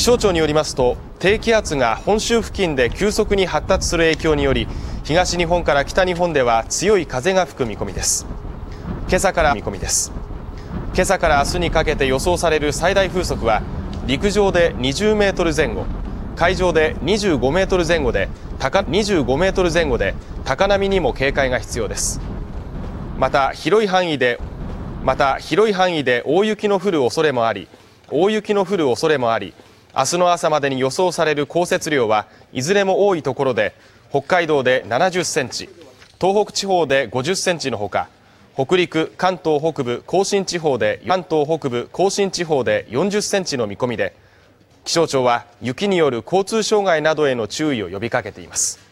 気象庁によりますと低気圧が本州付近で急速に発達する影響により東日本から北日本では強い風が吹く見込みです。今朝から見込みです。今朝から明日にかけて予想される最大風速は陸上で20メートル前後海上で25メートル前後で高25メートル前後で高波にも警戒が必要です。また広い範囲でまた広い範囲で大雪の降る恐れもあり大雪の降る恐れもあり明日の朝までに予想される降雪量はいずれも多いところで北海道で70センチ東北地方で50センチのほか北陸、関東北部、甲信地方で関東北部、甲信地方で40センチの見込みで気象庁は雪による交通障害などへの注意を呼びかけています。